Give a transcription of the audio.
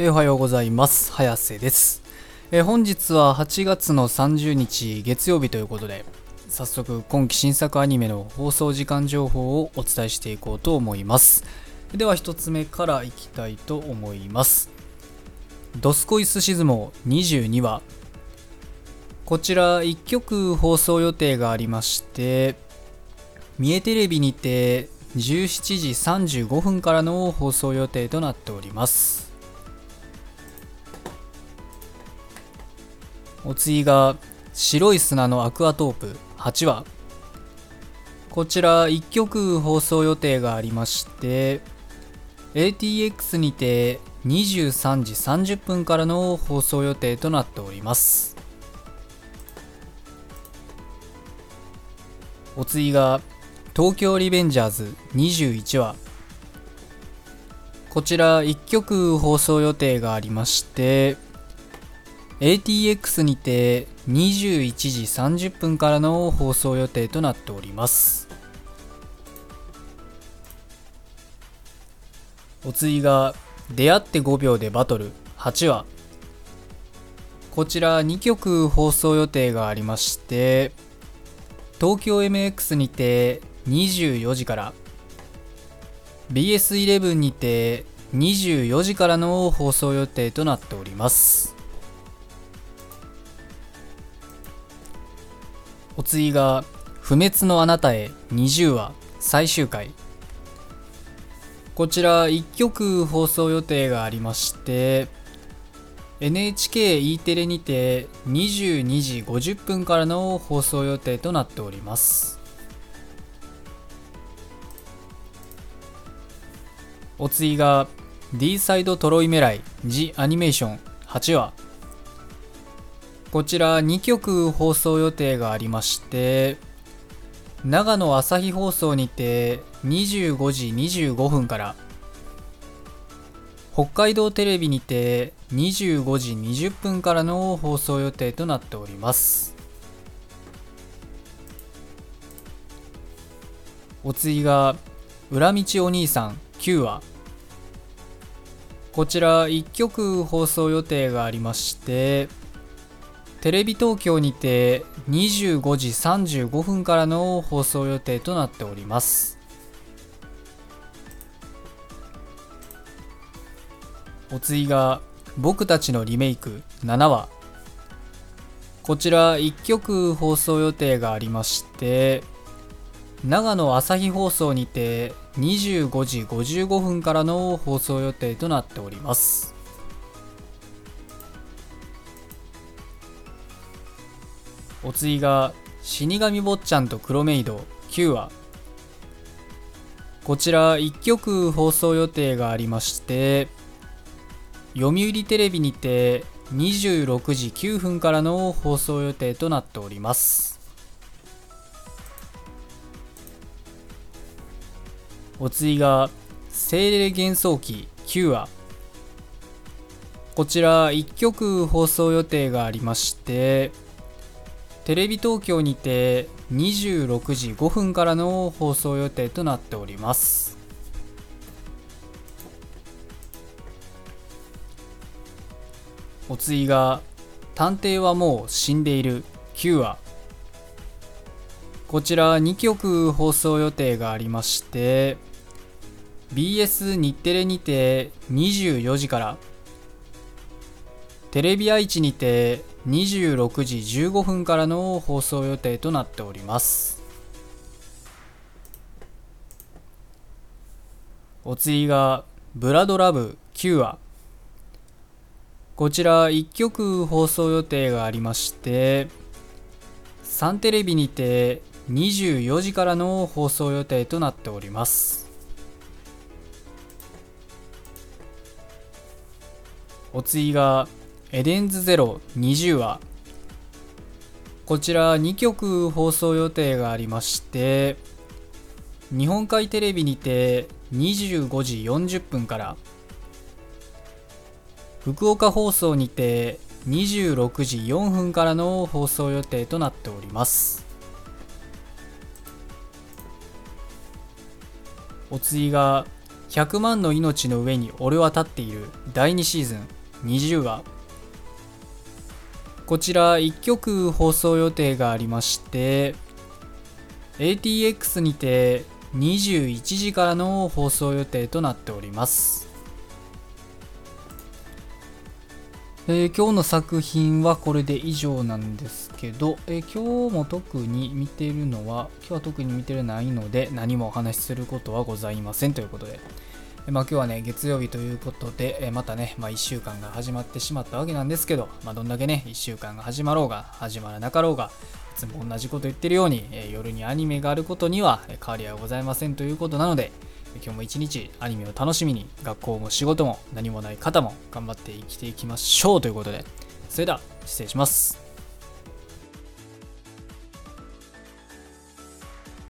えおはようございます。早瀬です、え本日は8月の30日月曜日ということで早速今期新作アニメの放送時間情報をお伝えしていこうと思います。では1つ目からいきたいと思います。ドスコイスシズモ22話。こちら1曲放送予定がありまして三重テレビにて17時35分からの放送予定となっております。お次が白い砂のアクアトープ。8話こちら1曲放送予定がありまして ATX にて23時30分からの放送予定となっております。お次が東京リベンジャーズ21話。こちら1曲放送予定がありまして ATX にて21時30分からの放送予定となっております。お次が出会って5秒でバトル。8話こちら2曲放送予定がありまして東京 MX にて24時から BS11 にて24時からの放送予定となっております。お次が「不滅のあなたへ20話」最終回。こちら1曲放送予定がありまして NHKE テレにて22時50分からの放送予定となっております。お次が D サイドトロイメライ The アニメーション8話。こちら2曲放送予定がありまして長野朝日放送にて25時25分から北海道テレビにて25時20分からの放送予定となっております。お次が裏道お兄さん9話こちら1曲放送予定がありましてテレビ東京にて25時35分からの放送予定となっております。お次が僕たちのリメイク7話。こちら1曲放送予定がありまして長野朝日放送にて25時55分からの放送予定となっております。お次が死神坊ちゃんと黒メイド9話。こちら1曲放送予定がありまして読売テレビにて26時9分からの放送予定となっております。お次が精霊幻想記9話。こちら1曲放送予定がありましてテレビ東京にて26時5分からの放送予定となっております。お次が「探偵はもう死んでいる」9話こちら2曲放送予定がありまして BS 日テレにて24時からテレビ愛知にて26時15分からの放送予定となっております。お次が「ブラドラブ」9話。こちら1曲放送予定がありましてサンテレビにて24時からの放送予定となっております。お次がエデンズゼロ20話こちら2曲放送予定がありまして日本海テレビにて25時40分から福岡放送にて26時4分からの放送予定となっております。お次が100万の命の上に俺は立っている第2シーズン20話こちら1曲放送予定がありまして ATX にて21時からの放送予定となっております。えー、今日の作品はこれで以上なんですけど、えー、今日も特に見てるのは、今日は特に見てるないので、何もお話しすることはございませんということで、まあ、今日はね、月曜日ということで、えまたね、まあ、1週間が始まってしまったわけなんですけど、まあ、どんだけね、1週間が始まろうが、始まらなかろうが、いつも同じこと言ってるように、え夜にアニメがあることには変わりはございませんということなので、今日も一日アニメを楽しみに学校も仕事も何もない方も頑張って生きていきましょうということでそれでは失礼します。